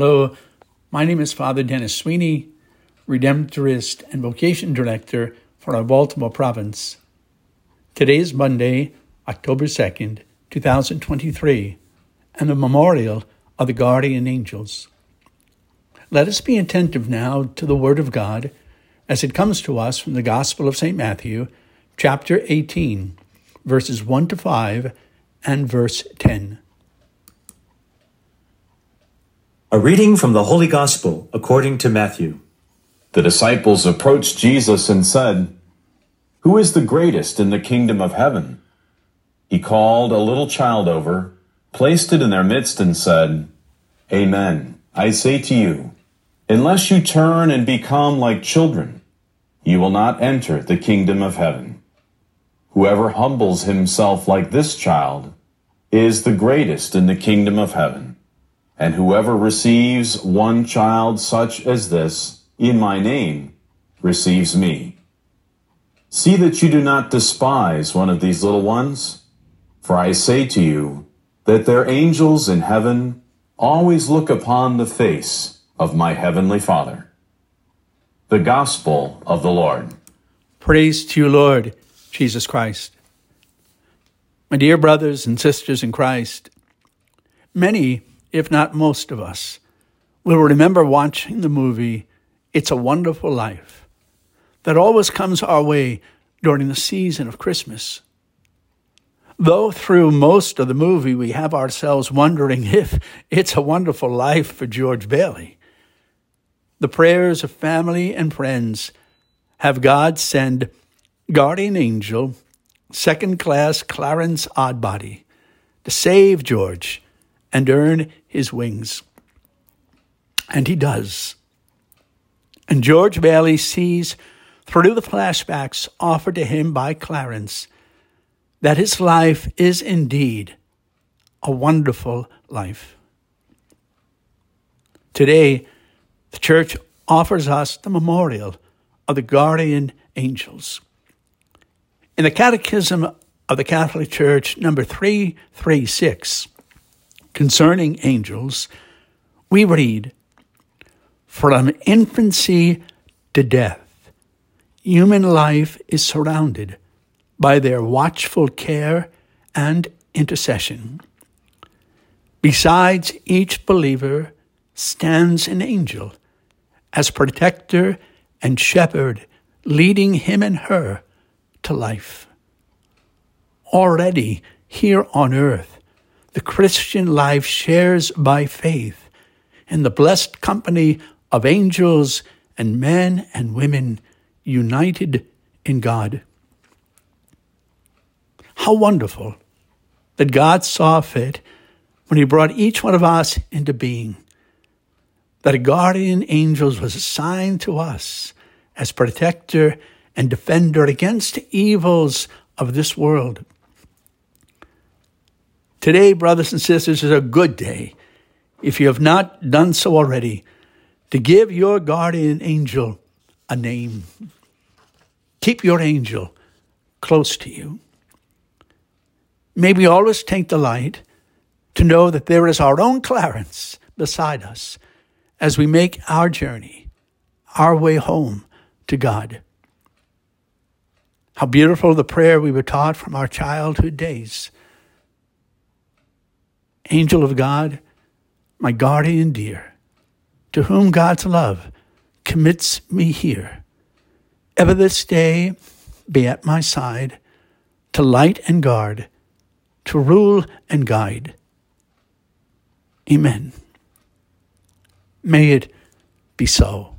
Hello, my name is Father Dennis Sweeney, Redemptorist and Vocation Director for our Baltimore province. Today is Monday, October 2nd, 2023, and the memorial of the guardian angels. Let us be attentive now to the Word of God as it comes to us from the Gospel of St. Matthew, chapter 18, verses 1 to 5 and verse 10. A reading from the Holy Gospel according to Matthew. The disciples approached Jesus and said, Who is the greatest in the kingdom of heaven? He called a little child over, placed it in their midst, and said, Amen. I say to you, unless you turn and become like children, you will not enter the kingdom of heaven. Whoever humbles himself like this child is the greatest in the kingdom of heaven. And whoever receives one child such as this in my name receives me. See that you do not despise one of these little ones, for I say to you that their angels in heaven always look upon the face of my heavenly Father. The Gospel of the Lord. Praise to you, Lord Jesus Christ. My dear brothers and sisters in Christ, many if not most of us, will remember watching the movie It's a Wonderful Life that always comes our way during the season of Christmas. Though through most of the movie we have ourselves wondering if it's a wonderful life for George Bailey, the prayers of family and friends have God send guardian angel, second class Clarence Odbody, to save George and earn his wings. And he does. And George Bailey sees through the flashbacks offered to him by Clarence that his life is indeed a wonderful life. Today, the church offers us the memorial of the guardian angels. In the Catechism of the Catholic Church, number 336, concerning angels, we read From infancy to death, human life is surrounded by their watchful care and intercession. Besides each believer stands an angel as protector and shepherd, leading him and her to life. Already here on earth, the Christian life shares by faith in the blessed company of angels and men and women united in God. How wonderful that God saw fit when He brought each one of us into being, that a guardian angel was assigned to us as protector and defender against evils of this world. Today, brothers and sisters, is a good day, if you have not done so already, to give your guardian angel a name. Keep your angel close to you. May we always take delight to know that there is our own Clarence beside us as we make our journey, our way home to God. How beautiful the prayer we were taught from our childhood days angel of God, my guardian dear, to whom God's love commits me here. Ever this day be at my side, to light and guard, to rule and guide. Amen. May it be so.